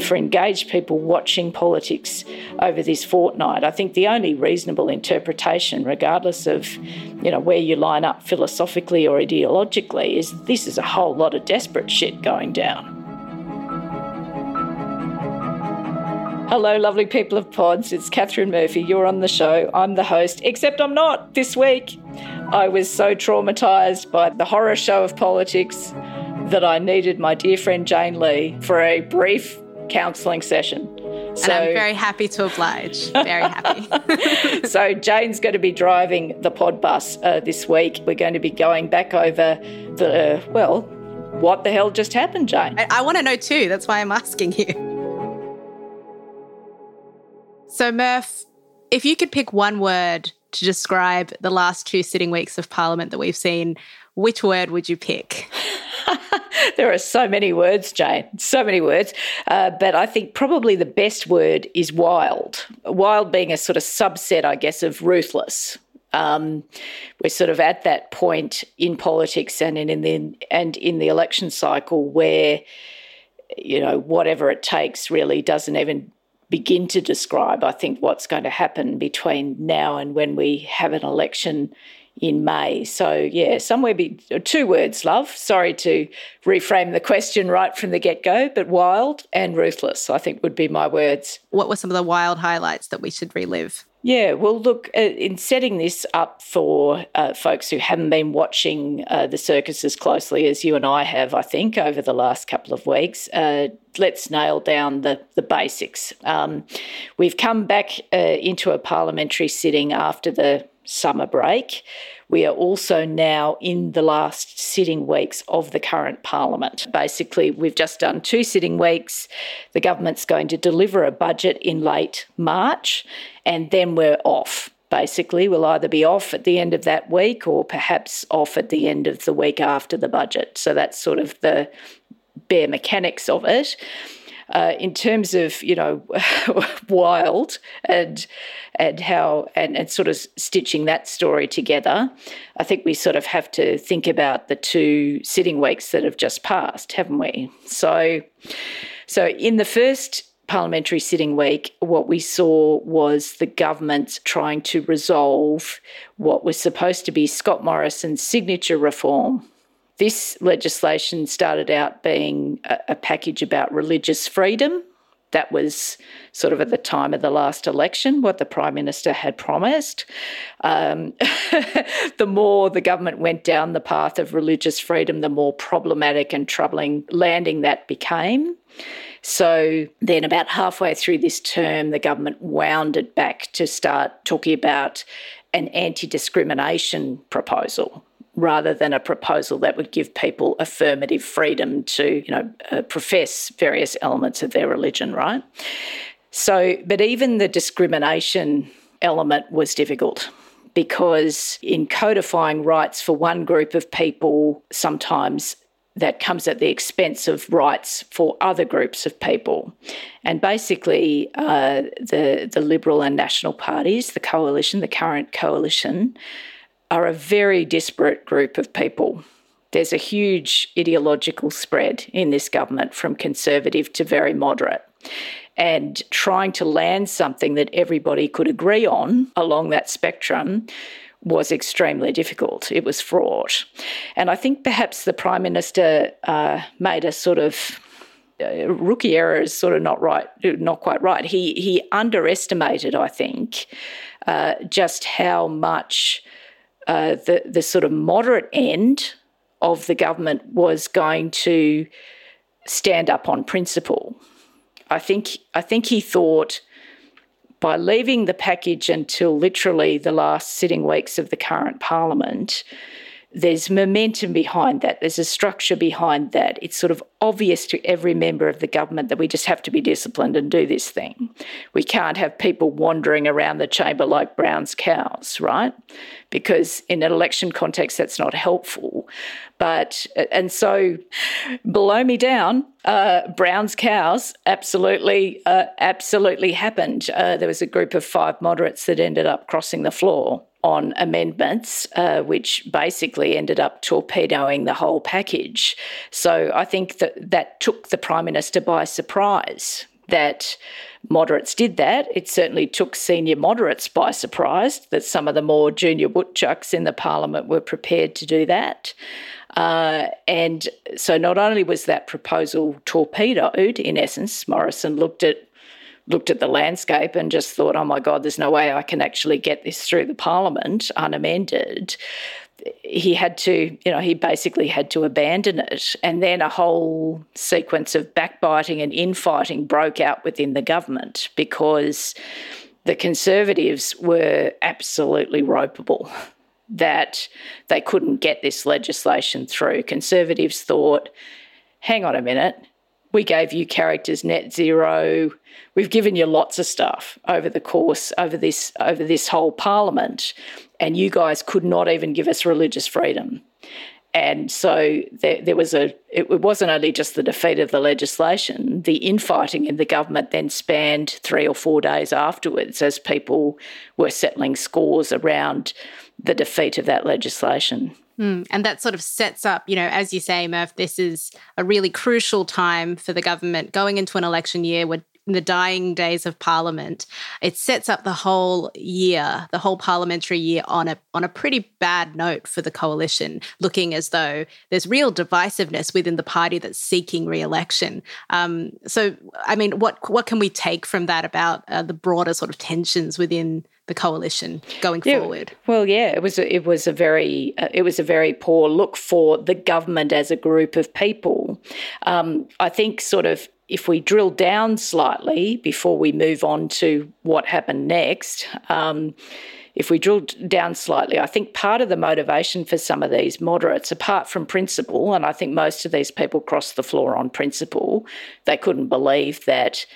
For engaged people watching politics over this fortnight. I think the only reasonable interpretation, regardless of you know where you line up philosophically or ideologically, is this is a whole lot of desperate shit going down. Hello, lovely people of pods. It's Katharine Murphy. You're on the show. I'm the host, except I'm not this week. I was so traumatised by the horror show of politics that I needed my dear friend Jane Lee for a brief counselling session. So, and I'm very happy to oblige. Very happy. so Jane's going to be driving the pod bus uh, this week. We're going to be going back over the well, what the hell just happened, Jane? I, I want to know too. That's why I'm asking you. So Murph, if you could pick one word to describe the last two sitting weeks of Parliament that we've seen, which word would you pick? there are so many words, Jane, so many words. Uh, but I think probably the best word is wild. Wild being a sort of subset, I guess, of ruthless. Um, we're sort of at that point in politics and in, in the and in the election cycle where you know whatever it takes really doesn't even begin to describe. I think what's going to happen between now and when we have an election in May. So, yeah, somewhere be two words, love. Sorry to reframe the question right from the get go, but wild and ruthless, I think would be my words. What were some of the wild highlights that we should relive? Yeah, well, look, uh, in setting this up for uh, folks who haven't been watching uh, the circus as closely as you and I have, I think, over the last couple of weeks, uh, let's nail down the, the basics. Um, we've come back uh, into a parliamentary sitting after the summer break. We are also now in the last sitting weeks of the current parliament. Basically, we've just done two sitting weeks. The government's going to deliver a budget in late March, and then we're off. Basically, we'll either be off at the end of that week or perhaps off at the end of the week after the budget. So that's sort of the bare mechanics of it uh, in terms of you know wild and and how and, and sort of stitching that story together, I think we sort of have to think about the two sitting weeks that have just passed, haven't we? So, so in the first parliamentary sitting week, what we saw was the government trying to resolve what was supposed to be Scott Morrison's signature reform this legislation started out being a, a package about religious freedom. That was sort of at the time of the last election what the Prime Minister had promised. Um, the more the government went down the path of religious freedom, the more problematic and troubling landing that became. So then, about halfway through this term, the government wound it back to start talking about an anti discrimination proposal rather than a proposal that would give people affirmative freedom to, you know, uh, profess various elements of their religion, right? So, but even the discrimination element was difficult because in codifying rights for one group of people, sometimes that comes at the expense of rights for other groups of people. And basically, uh, the, the Liberal and National parties, the coalition, the current coalition, are a very disparate group of people. There's a huge ideological spread in this government from conservative to very moderate. And trying to land something that everybody could agree on along that spectrum was extremely difficult. It was fraught. And I think perhaps the Prime Minister uh, made a sort of uh, rookie error is sort of not right, not quite right. He he underestimated, I think, uh, just how much uh, the the sort of moderate end of the government was going to stand up on principle. I think I think he thought by leaving the package until literally the last sitting weeks of the current parliament, there's momentum behind that. There's a structure behind that. It's sort of obvious to every member of the government that we just have to be disciplined and do this thing. We can't have people wandering around the chamber like Brown's cows, right? Because in an election context, that's not helpful. But, and so below me down, uh, Brown's cows absolutely, uh, absolutely happened. Uh, there was a group of five moderates that ended up crossing the floor on amendments, uh, which basically ended up torpedoing the whole package. So I think that that took the Prime Minister by surprise that moderates did that. It certainly took senior moderates by surprise that some of the more junior woodchucks in the parliament were prepared to do that. Uh, and so not only was that proposal torpedoed, in essence, Morrison looked at looked at the landscape and just thought, oh my God, there's no way I can actually get this through the parliament unamended. He had to, you know, he basically had to abandon it. And then a whole sequence of backbiting and infighting broke out within the government because the Conservatives were absolutely ropeable that they couldn't get this legislation through. Conservatives thought, hang on a minute, we gave you characters net zero. We've given you lots of stuff over the course over this over this whole parliament, and you guys could not even give us religious freedom. And so there, there was a. It wasn't only just the defeat of the legislation. The infighting in the government then spanned three or four days afterwards, as people were settling scores around the defeat of that legislation. Mm, and that sort of sets up, you know, as you say, Murph, this is a really crucial time for the government going into an election year. We're the dying days of Parliament. It sets up the whole year, the whole parliamentary year, on a on a pretty bad note for the coalition, looking as though there's real divisiveness within the party that's seeking re-election. Um, so, I mean, what what can we take from that about uh, the broader sort of tensions within the coalition going yeah, forward? Well, yeah, it was a, it was a very uh, it was a very poor look for the government as a group of people. Um, I think sort of if we drill down slightly before we move on to what happened next. Um, if we drill down slightly, I think part of the motivation for some of these moderates, apart from principle, and I think most of these people crossed the floor on principle, they couldn't believe that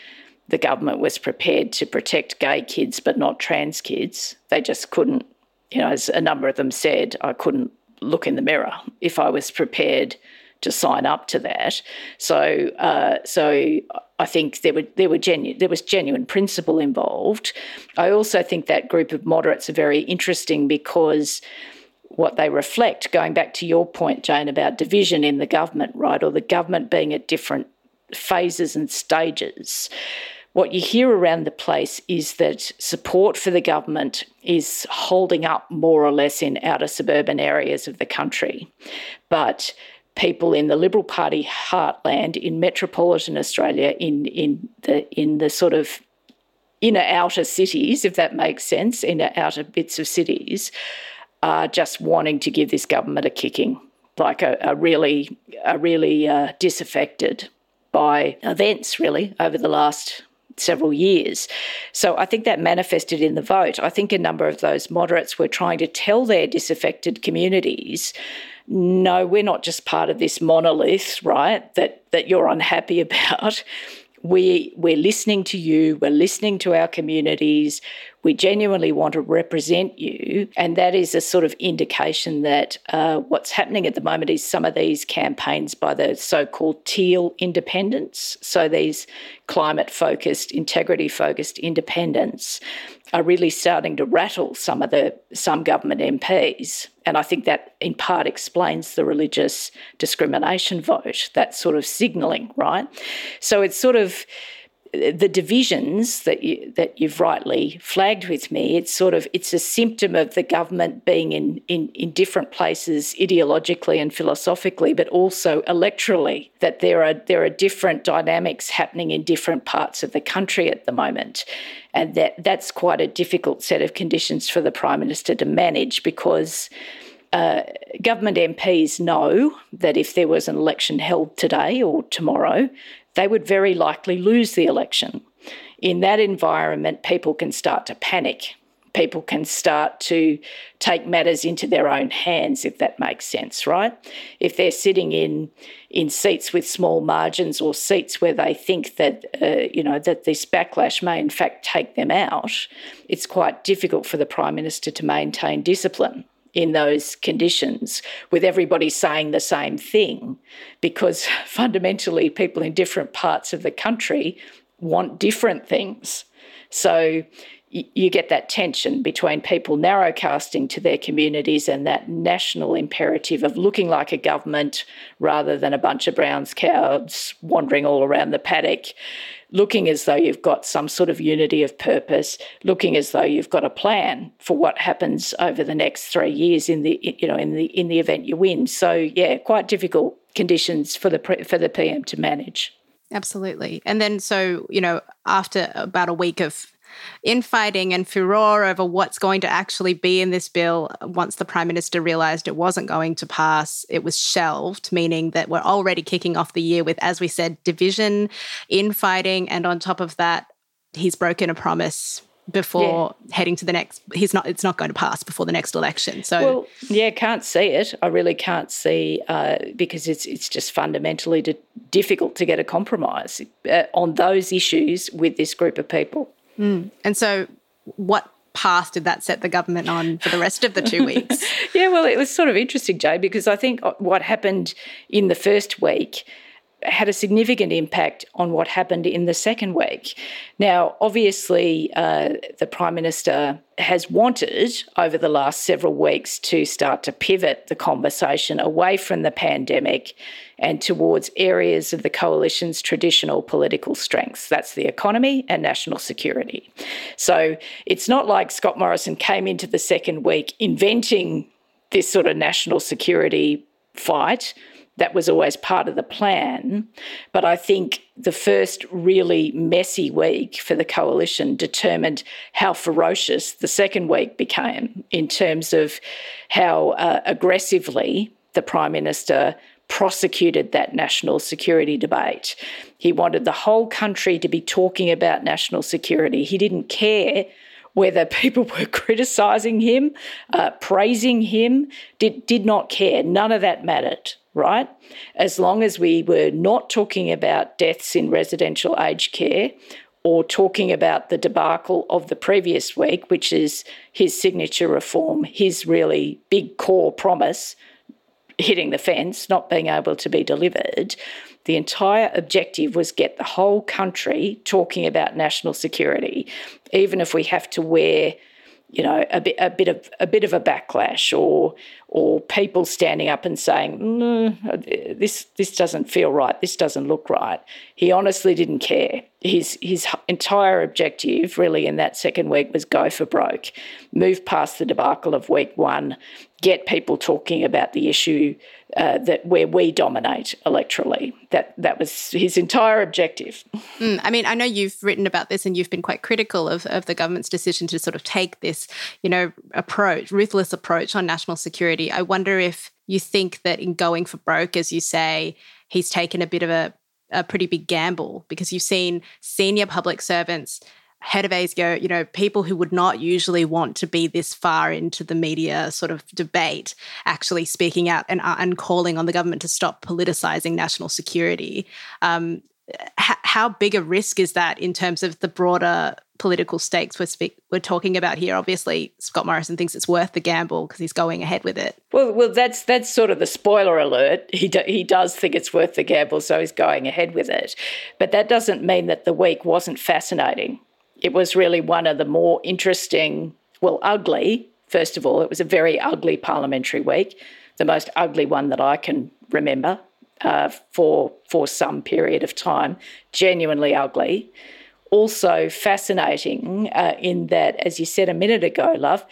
the government was prepared to protect gay kids but not trans kids. They just couldn't, you know, as a number of them said, I couldn't look in the mirror if I was prepared to sign up to that. So, uh, so I think there were there were genu- there was genuine principle involved. I also think that group of moderates are very interesting because what they reflect, going back to your point, Jane, about division in the government, right, or the government being at different phases and stages what you hear around the place is that support for the government is holding up more or less in outer suburban areas of the country. But people in the Liberal Party heartland in metropolitan Australia, in, in, the, in the sort of inner outer cities, if that makes sense, inner outer bits of cities, are just wanting to give this government a kicking, like a, a really, a really uh, disaffected by events, really, over the last several years. So I think that manifested in the vote. I think a number of those moderates were trying to tell their disaffected communities no, we're not just part of this monolith, right, that, that you're unhappy about. We we're listening to you we're listening to our communities we genuinely want to represent you and that is a sort of indication that uh, what's happening at the moment is some of these campaigns by the so-called teal independents so these climate focused integrity focused independents are really starting to rattle some of the some government MPs. And I think that in part explains the religious discrimination vote, that sort of signalling, right? So it's sort of the divisions that you that you've rightly flagged with me, it's sort of it's a symptom of the government being in, in, in different places ideologically and philosophically, but also electorally, that there are there are different dynamics happening in different parts of the country at the moment. And that that's quite a difficult set of conditions for the Prime Minister to manage because uh, government MPs know that if there was an election held today or tomorrow, they would very likely lose the election. In that environment, people can start to panic. People can start to take matters into their own hands, if that makes sense, right? If they're sitting in in seats with small margins or seats where they think that uh, you know that this backlash may in fact take them out, it's quite difficult for the prime minister to maintain discipline in those conditions with everybody saying the same thing because fundamentally people in different parts of the country want different things. So you get that tension between people narrowcasting to their communities and that national imperative of looking like a government rather than a bunch of Brown's cows wandering all around the paddock looking as though you've got some sort of unity of purpose, looking as though you've got a plan for what happens over the next three years in the you know in the in the event you win. So yeah, quite difficult conditions for the for the PM to manage. Absolutely. And then so, you know, after about a week of infighting and furor over what's going to actually be in this bill. Once the Prime Minister realised it wasn't going to pass, it was shelved, meaning that we're already kicking off the year with, as we said, division, infighting, and on top of that, he's broken a promise before yeah. heading to the next he's not it's not going to pass before the next election so well yeah can't see it i really can't see uh, because it's it's just fundamentally difficult to get a compromise uh, on those issues with this group of people Mm. And so, what path did that set the government on for the rest of the two weeks? yeah, well, it was sort of interesting, Jay, because I think what happened in the first week had a significant impact on what happened in the second week. Now, obviously, uh, the Prime Minister has wanted over the last several weeks to start to pivot the conversation away from the pandemic and towards areas of the coalition's traditional political strengths. That's the economy and national security. So it's not like Scott Morrison came into the second week inventing this sort of national security fight that was always part of the plan. But I think the first really messy week for the coalition determined how ferocious the second week became in terms of how uh, aggressively the Prime Minister prosecuted that national security debate. He wanted the whole country to be talking about national security. He didn't care whether people were criticising him, uh, praising him, did, did not care. None of that mattered, right? As long as we were not talking about deaths in residential aged care or talking about the debacle of the previous week, which is his signature reform, his really big core promise hitting the fence, not being able to be delivered. The entire objective was get the whole country talking about national security, even if we have to wear you know a bit a bit of a bit of a backlash or or people standing up and saying mm, this this doesn't feel right this doesn't look right he honestly didn't care his his entire objective really in that second week was go for broke move past the debacle of week 1 get people talking about the issue uh, that where we dominate electorally. That that was his entire objective. Mm, I mean, I know you've written about this and you've been quite critical of, of the government's decision to sort of take this, you know, approach, ruthless approach on national security. I wonder if you think that in going for broke, as you say, he's taken a bit of a a pretty big gamble because you've seen senior public servants head of ASIO, you know, people who would not usually want to be this far into the media sort of debate actually speaking out and, uh, and calling on the government to stop politicizing national security. Um, h- how big a risk is that in terms of the broader political stakes we're, we're talking about here? Obviously, Scott Morrison thinks it's worth the gamble because he's going ahead with it. Well, well, that's that's sort of the spoiler alert. He do- he does think it's worth the gamble, so he's going ahead with it. But that doesn't mean that the week wasn't fascinating it was really one of the more interesting, well, ugly, first of all, it was a very ugly parliamentary week, the most ugly one that I can remember uh, for, for some period of time, genuinely ugly. also fascinating uh, in that, as you said a minute ago, love,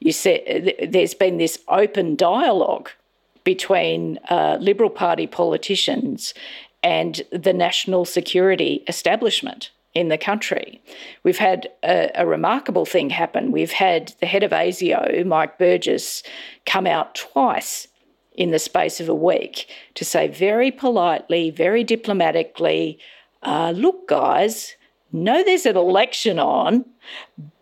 you said there's been this open dialogue between uh, Liberal Party politicians and the national security establishment in the country. We've had a, a, remarkable thing happen. We've had the head of ASIO, Mike Burgess, come out twice in the space of a week to say very politely, very diplomatically, uh, look, guys, know there's an election on,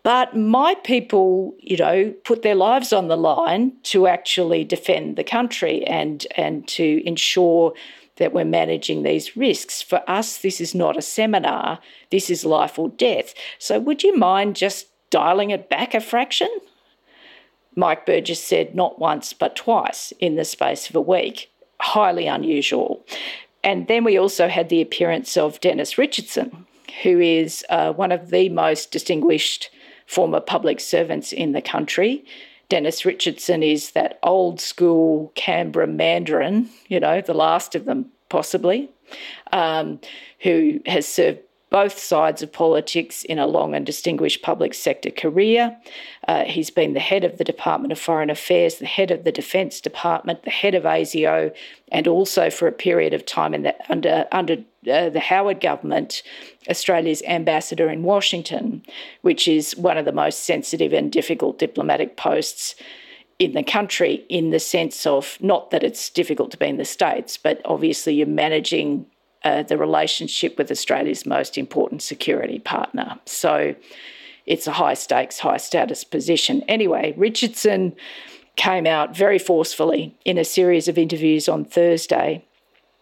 but my people, you know, put their lives on the line to actually defend the country and and to ensure that we're managing these risks. For us, this is not a seminar. This is life or death. So would you mind just dialing it back a fraction? Mike Burgess said not once but twice in the space of a week. Highly unusual. And then we also had the appearance of Dennis Richardson, who is uh, one of the most distinguished former public servants in the country. Dennis Richardson is that old school Canberra Mandarin, you know, the last of them possibly, um, who has served both sides of politics in a long and distinguished public sector career. Uh, he's been the head of the Department of Foreign Affairs, the head of the Defence Department, the head of ASIO, and also for a period of time in the, under under uh, the Howard government, Australia's ambassador in Washington, which is one of the most sensitive and difficult diplomatic posts in the country in the sense of not that it's difficult to be in the States, but obviously you're managing uh, the relationship with Australia's most important security partner. So it's a high stakes, high status position. Anyway, Richardson came out very forcefully in a series of interviews on Thursday,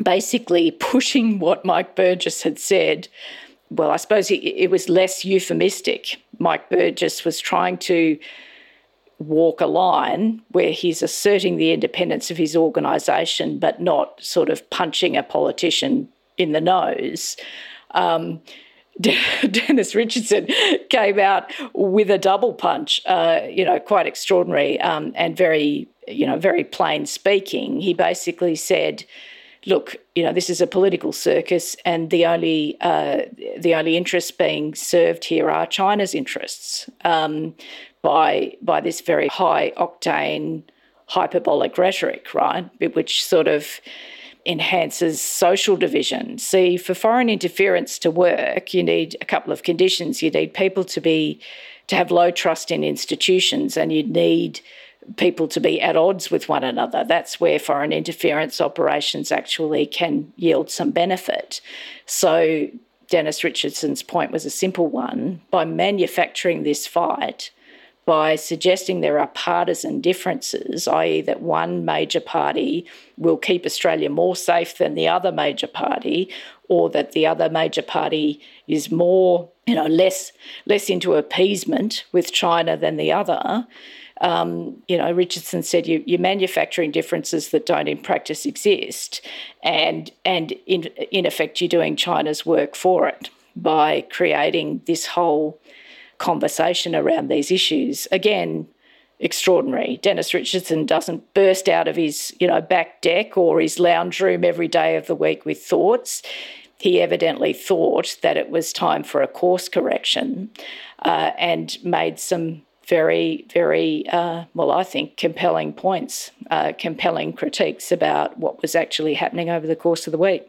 basically pushing what Mike Burgess had said. Well, I suppose it was less euphemistic. Mike Burgess was trying to walk a line where he's asserting the independence of his organisation, but not sort of punching a politician in the nose. Um, Dennis Richardson came out with a double punch, uh, you know, quite extraordinary um, and very, you know, very plain speaking. He basically said, "Look, you know, this is a political circus, and the only uh, the only interests being served here are China's interests um, by by this very high octane hyperbolic rhetoric, right? Which sort of enhances social division. See, for foreign interference to work, you need a couple of conditions. You need people to be to have low trust in institutions, and you need people to be at odds with one another. That's where foreign interference operations actually can yield some benefit. So Dennis Richardson's point was a simple one. By manufacturing this fight, by suggesting there are partisan differences, i.e., that one major party will keep Australia more safe than the other major party, or that the other major party is more, you know, less less into appeasement with China than the other. Um, you know, Richardson said you, you're manufacturing differences that don't in practice exist, and and in in effect you're doing China's work for it by creating this whole conversation around these issues. Again, extraordinary. Dennis Richardson doesn't burst out of his, you know, back deck or his lounge room every day of the week with thoughts. He evidently thought that it was time for a course correction uh, and made some very, very, uh, well, I think, compelling points, uh, compelling critiques about what was actually happening over the course of the week.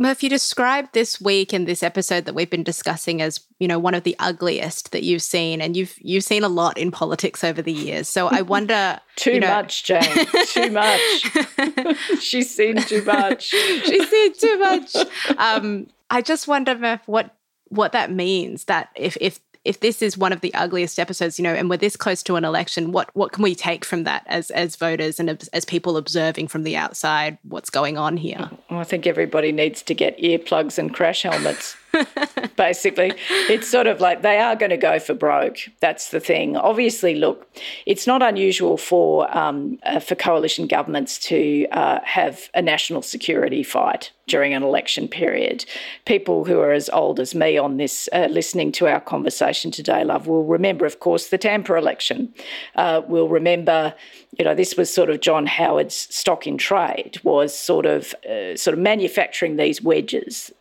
Murph, you described this week and this episode that we've been discussing as, you know, one of the ugliest that you've seen, and you've you've seen a lot in politics over the years. So I wonder, too you know, much, Jane, too much. She's seen too much. She's seen too much. Um, I just wonder, Murph, what what that means. That if if if this is one of the ugliest episodes, you know, and we're this close to an election, what what can we take from that as as voters and as, people observing from the outside what's going on here? Well, I think everybody needs to get earplugs and crash helmets. basically. It's sort of like they are going to go for broke. That's the thing. Obviously, look, it's not unusual for um, uh, for coalition governments to uh, have a national security fight during an election period. People who are as old as me on this, uh, listening to our conversation today, love, will remember, of course, the Tampa election. Uh, will remember, you know, this was sort of John Howard's stock in trade was sort of uh, sort of manufacturing these wedges.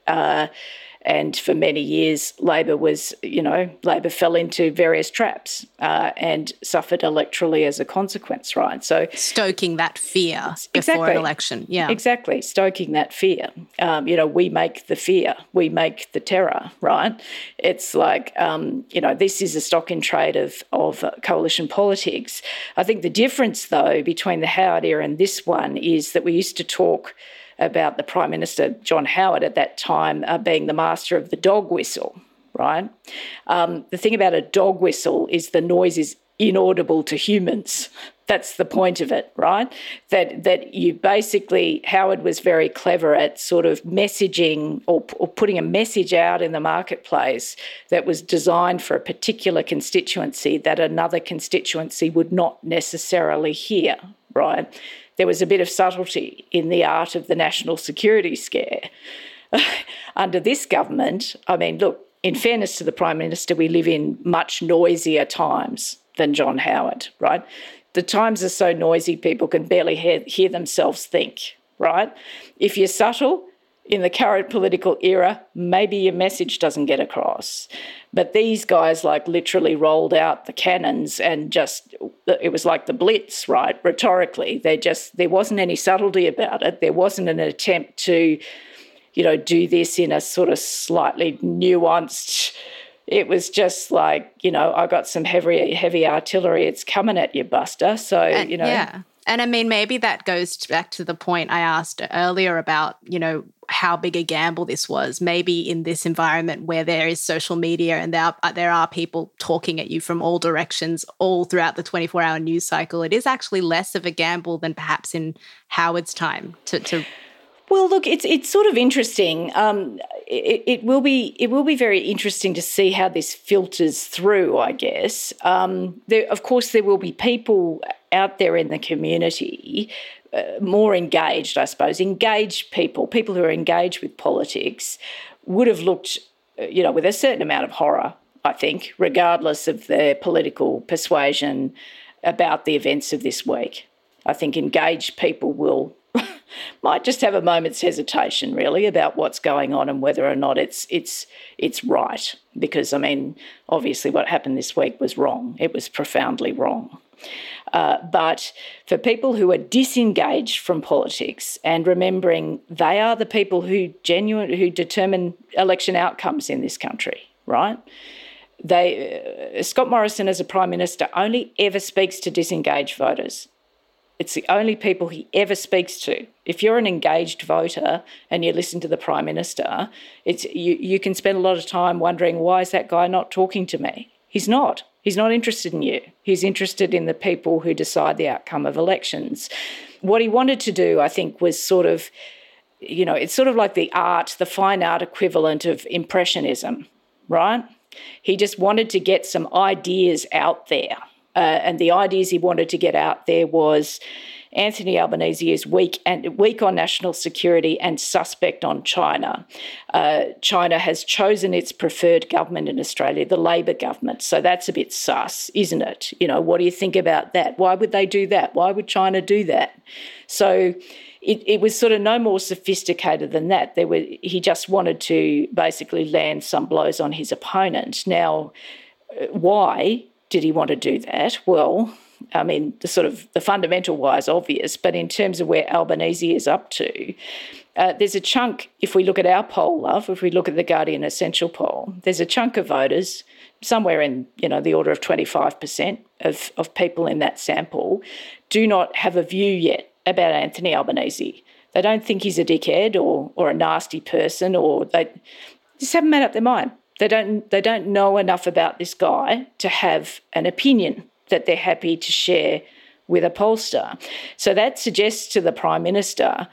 And for many years, Labor was, you know, Labor fell into various traps uh, and suffered electorally as a consequence, right? So stoking that fear before exactly, an election, yeah, exactly, stoking that fear. Um, you know, we make the fear, we make the terror, right? It's like, um, you know, this is a stock in trade of of coalition politics. I think the difference, though, between the Howard era and this one is that we used to talk about the Prime Minister, John Howard, at that time uh, being the master of the dog whistle, right? Um, the thing about a dog whistle is the noise is inaudible to humans. That's the point of it, right? That that you basically Howard was very clever at sort of messaging or, or putting a message out in the marketplace that was designed for a particular constituency that another constituency would not necessarily hear, right? There was a bit of subtlety in the art of the national security scare. Under this government, I mean, look, in fairness to the Prime Minister, we live in much noisier times than John Howard, right? The times are so noisy, people can barely hear, hear themselves think, right? If you're subtle, in the current political era, maybe your message doesn't get across. But these guys like literally rolled out the cannons and just it was like the blitz, right? Rhetorically, they just there wasn't any subtlety about it. There wasn't an attempt to, you know, do this in a sort of slightly nuanced. It was just like, you know, I got some heavy heavy artillery. It's coming at you, Buster. So and, you know, yeah. And I mean, maybe that goes back to the point I asked earlier about, you know, how big a gamble this was. Maybe in this environment where there is social media and there are, uh, there are people talking at you from all directions all throughout the 24 hour news cycle, it is actually less of a gamble than perhaps in Howard's time to, to well, look, it's it's sort of interesting. Um, it, it, will be it will be very interesting to see how this filters through. I guess. Um, there, of course, there will be people out there in the community uh, more engaged. I suppose engaged people, people who are engaged with politics, would have looked, uh, you know, with a certain amount of horror. I think, regardless of their political persuasion about the events of this week. I think engaged people will might just have a moment's hesitation really about what's going on and whether or not it's it's it's right. Because I mean obviously what happened this week was wrong. It was profoundly wrong. Uh, but for people who are disengaged from politics and remembering they are the people who genuine who determine election outcomes in this country right? They uh, Scott Morrison as a prime minister only ever speaks to disengaged voters it's the only people he ever speaks to. If you're an engaged voter and you listen to the Prime Minister, it's you, you can spend a lot of time wondering why is that guy not talking to me? He's not. He's not interested in you. He's interested in the people who decide the outcome of elections. What he wanted to do, I think, was sort of, you know, it's sort of like the art, the fine art equivalent of Impressionism, right? He just wanted to get some ideas out there uh, and the ideas he wanted to get out there was Anthony Albanese is weak and weak on national security and suspect on China. Uh, China has chosen its preferred government in Australia, the Labor government. So that's a bit sus, isn't it? You know, what do you think about that? Why would they do that? Why would China do that? So it, it was sort of no more sophisticated than that. There were he just wanted to basically land some blows on his opponent. Now, uh, why? Did he want to do that? Well, I mean, the sort of the fundamental why is obvious, but in terms of where Albanese is up to, uh, there's a chunk. If we look at our poll, love, if we look at the Guardian Essential poll, there's a chunk of voters, somewhere in you know the order of 25% of of people in that sample, do not have a view yet about Anthony Albanese. They don't think he's a dickhead or or a nasty person, or they just haven't made up their mind. They don't they don't know enough about this guy to have an opinion that they're happy to share with a pollster. So that suggests to the Prime Minister,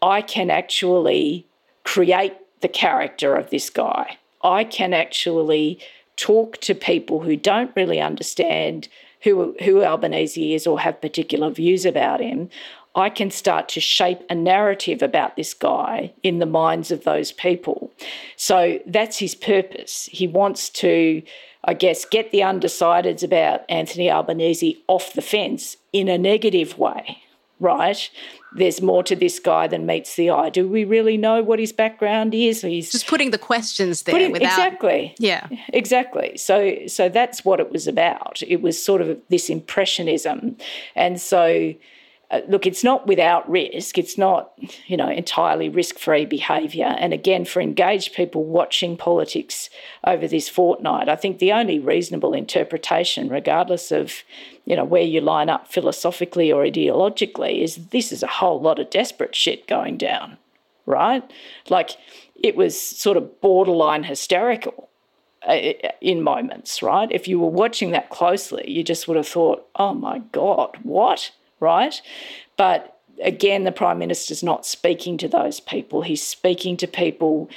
I can actually create the character of this guy. I can actually talk to people who don't really understand who, who Albanese is or have particular views about him. I can start to shape a narrative about this guy in the minds of those people. So that's his purpose. He wants to, I guess, get the undecideds about Anthony Albanese off the fence in a negative way, right? there's more to this guy than meets the eye. Do we really know what his background is? He's just putting the questions there putting, without exactly. Yeah, exactly. So so that's what it was about. It was sort of this impressionism, and so. Uh, look, it's not without risk. It's not, you know, entirely risk-free behaviour. And again, for engaged people watching politics over this fortnight, I think the only reasonable interpretation, regardless of you know, where you line up philosophically or ideologically is this is a whole lot of desperate shit going down, right? Like it was sort of borderline hysterical uh, in moments, right? If you were watching that closely, you just would have thought, oh my God, what? Right? But again, the Prime Minister's not speaking to those people. He's speaking to people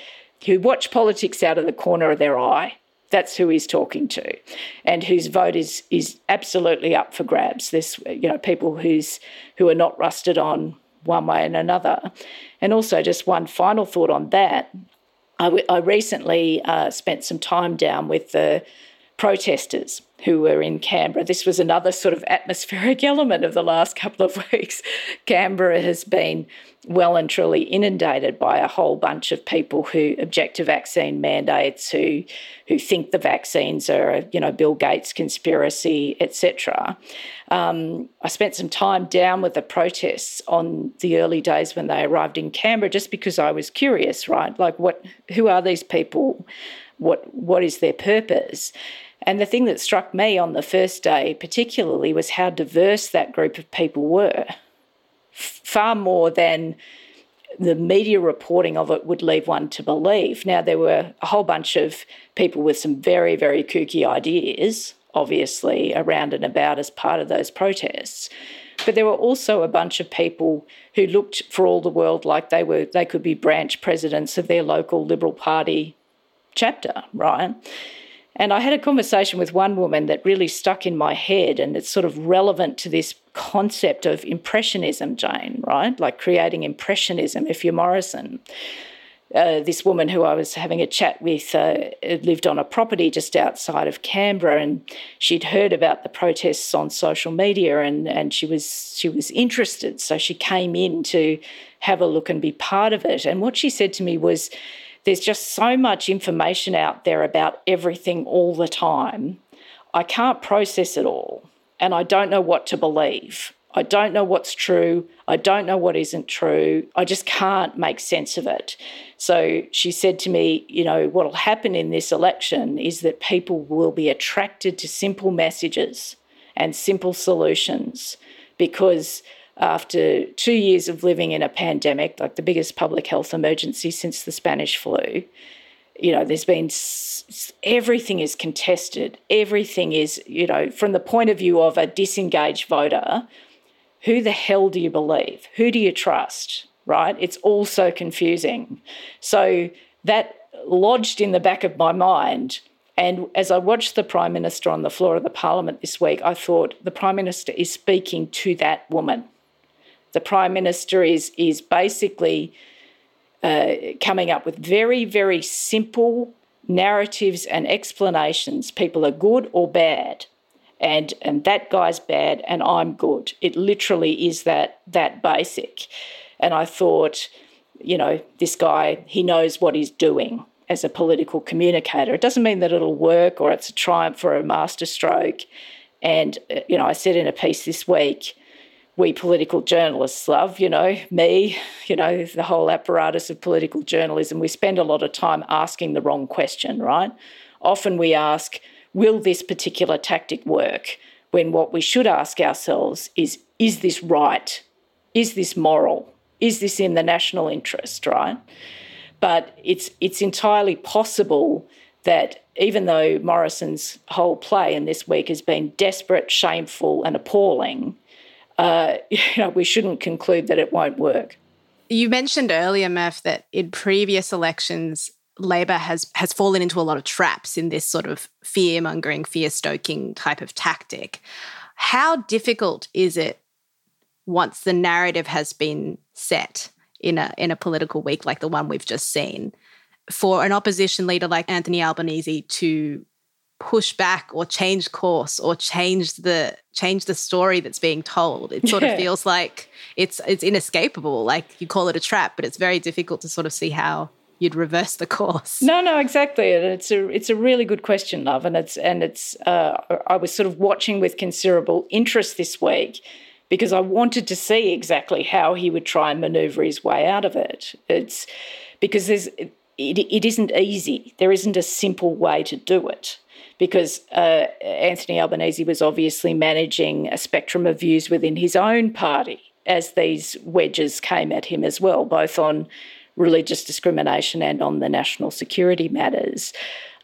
who watch politics out of the corner of their eye that's who he's talking to, and whose vote is is absolutely up for grabs. There's you know people who's who are not rusted on one way and another, and also just one final thought on that. I, w- I recently uh, spent some time down with the protesters who were in Canberra. This was another sort of atmospheric element of the last couple of weeks. Canberra has been well and truly inundated by a whole bunch of people who object to vaccine mandates, who who think the vaccines are, you know, Bill Gates conspiracy, etc. Um, I spent some time down with the protests on the early days when they arrived in Canberra, just because I was curious, right? Like, what? Who are these people? What What is their purpose? And the thing that struck me on the first day, particularly, was how diverse that group of people were. Far more than the media reporting of it would leave one to believe. Now, there were a whole bunch of people with some very, very kooky ideas, obviously, around and about as part of those protests. But there were also a bunch of people who looked for all the world like they were they could be branch presidents of their local Liberal Party chapter, right? And I had a conversation with one woman that really stuck in my head, and it's sort of relevant to this concept of impressionism, Jane, right? Like creating impressionism if you're Morrison. Uh, this woman who I was having a chat with uh, lived on a property just outside of Canberra, and she'd heard about the protests on social media, and, and she was she was interested, so she came in to have a look and be part of it. And what she said to me was, there's just so much information out there about everything all the time. I can't process it all, and I don't know what to believe. I don't know what's true. I don't know what isn't true. I just can't make sense of it. So she said to me, you know, what will happen in this election is that people will be attracted to simple messages and simple solutions because after two years of living in a pandemic, like the biggest public health emergency since the Spanish flu, you know, there's been everything is contested. Everything is, you know, from the point of view of a disengaged voter, who the hell do you believe? Who do you trust? Right? It's all so confusing. So that lodged in the back of my mind. And as I watched the Prime Minister on the floor of the Parliament this week, I thought the Prime Minister is speaking to that woman the Prime Minister is, is basically uh, coming up with very, very simple narratives and explanations. People are good or bad. And, and that guy's bad and I'm good. It literally is that that basic. And I thought, you know, this guy, he knows what he's doing as a political communicator. It doesn't mean that it'll work or it's a triumph or a masterstroke. And, uh, you know, I said in a piece this week, we political journalists love, you know, me, you know, the whole apparatus of political journalism. We spend a lot of time asking the wrong question, right? Often we ask, will this particular tactic work? When what we should ask ourselves is, is this right? Is this moral? Is this in the national interest, right? But it's, it's entirely possible that even though Morrison's whole play in this week has been desperate, shameful, and appalling, uh, you know, we shouldn't conclude that it won't work. You mentioned earlier, Murph, that in previous elections, Labor has has fallen into a lot of traps in this sort of fear mongering, fear stoking type of tactic. How difficult is it once the narrative has been set in a in a political week like the one we've just seen for an opposition leader like Anthony Albanese to push back or change course or change the change the story that's being told. It sort yeah. of feels like it's it's inescapable. Like you call it a trap, but it's very difficult to sort of see how you'd reverse the course. No, no, exactly. And it's a it's a really good question, love. And it's and it's uh, I was sort of watching with considerable interest this week because I wanted to see exactly how he would try and manoeuvre his way out of it. It's because there's it, it isn't easy. There isn't a simple way to do it because uh, Anthony Albanese was obviously managing a spectrum of views within his own party as these wedges came at him as well, both on religious discrimination and on the national security matters.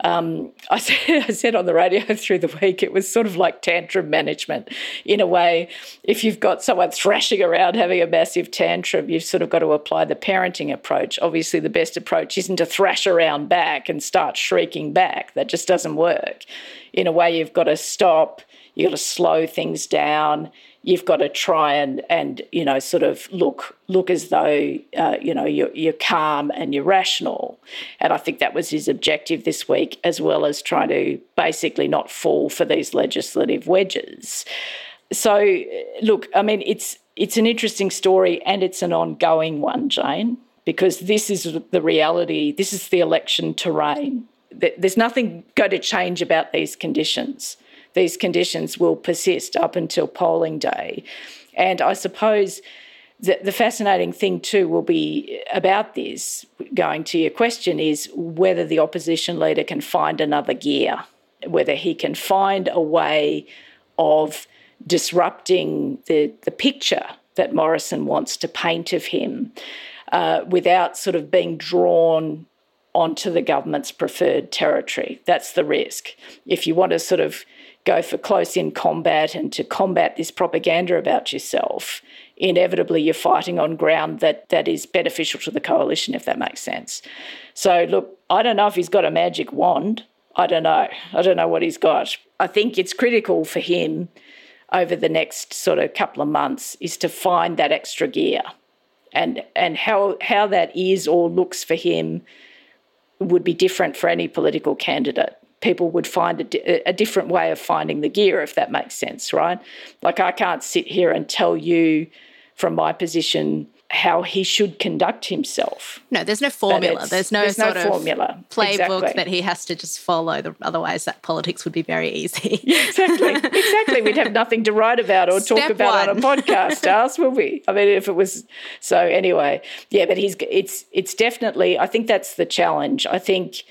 Um, I, said, I said on the radio through the week it was sort of like tantrum management in a way. If you've got someone thrashing around having a massive tantrum, you've sort of got to apply the parenting approach. Obviously, the best approach isn't to thrash around back and start shrieking back. That just doesn't work. In a way, you've got to stop, you've got to slow things down you've got to try and and you know sort of look look as though uh, you know you're, you're calm and you're rational. And i think that was his objective this week as well as trying to basically not fall for these legislative wedges. So look i mean it's it's an interesting story and it's an ongoing one jane because this is the reality this is the election terrain. There's nothing going to change about these conditions these conditions will persist up until polling day. And I suppose the fascinating thing too will be about this, going to your question, is whether the opposition leader can find another gear, whether he can find a way of disrupting the, the picture that Morrison wants to paint of him uh, without sort of being drawn onto the government's preferred territory. That's the risk. If you want to sort of go for close in combat and to combat this propaganda about yourself, inevitably you're fighting on ground that, that is beneficial to the coalition, if that makes sense. So, look, I don't know if he's got a magic wand. I don't know. I don't know what he's got. I think it's critical for him over the next sort of couple of months is to find that extra gear. And, and how, how that is or looks for him would be different for any political candidate people would find a, a, different way of finding the gear, if that makes sense, right? Like I can't sit here and tell you from my position how he should conduct himself. No, there's no formula. There's no there's sort no of formula. playbook exactly. that he has to just follow. The, otherwise, that politics would be very easy. exactly, exactly. We'd have nothing to write about or Step talk about one. on a podcast, else will we? I mean, if it was so. Anyway, yeah, but he's it's it's definitely. I think that's the challenge. I think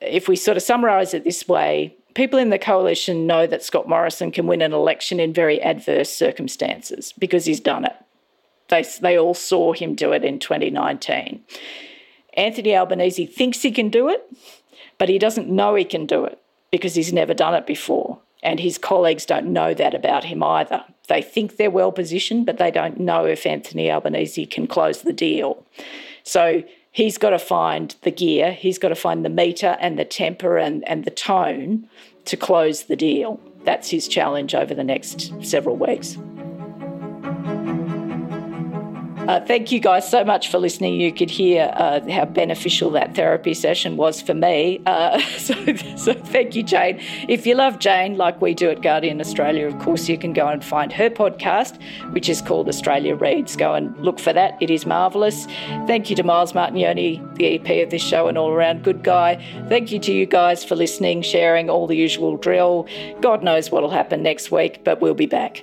if we sort of summarise it this way, people in the coalition know that Scott Morrison can win an election in very adverse circumstances because he's done it. They, they all saw him do it in 2019. Anthony Albanese thinks he can do it, but he doesn't know he can do it because he's never done it before. And his colleagues don't know that about him either. They think they're well positioned, but they don't know if Anthony Albanese can close the deal. So he's got to find the gear, he's got to find the meter and the temper and, and the tone to close the deal. That's his challenge over the next several weeks. Uh, thank you guys so much for listening. You could hear uh, how beneficial that therapy session was for me. Uh, so, so, thank you, Jane. If you love Jane, like we do at Guardian Australia, of course, you can go and find her podcast, which is called Australia Reads. Go and look for that. It is marvellous. Thank you to Miles Martignoni, the EP of this show, and all around good guy. Thank you to you guys for listening, sharing all the usual drill. God knows what will happen next week, but we'll be back.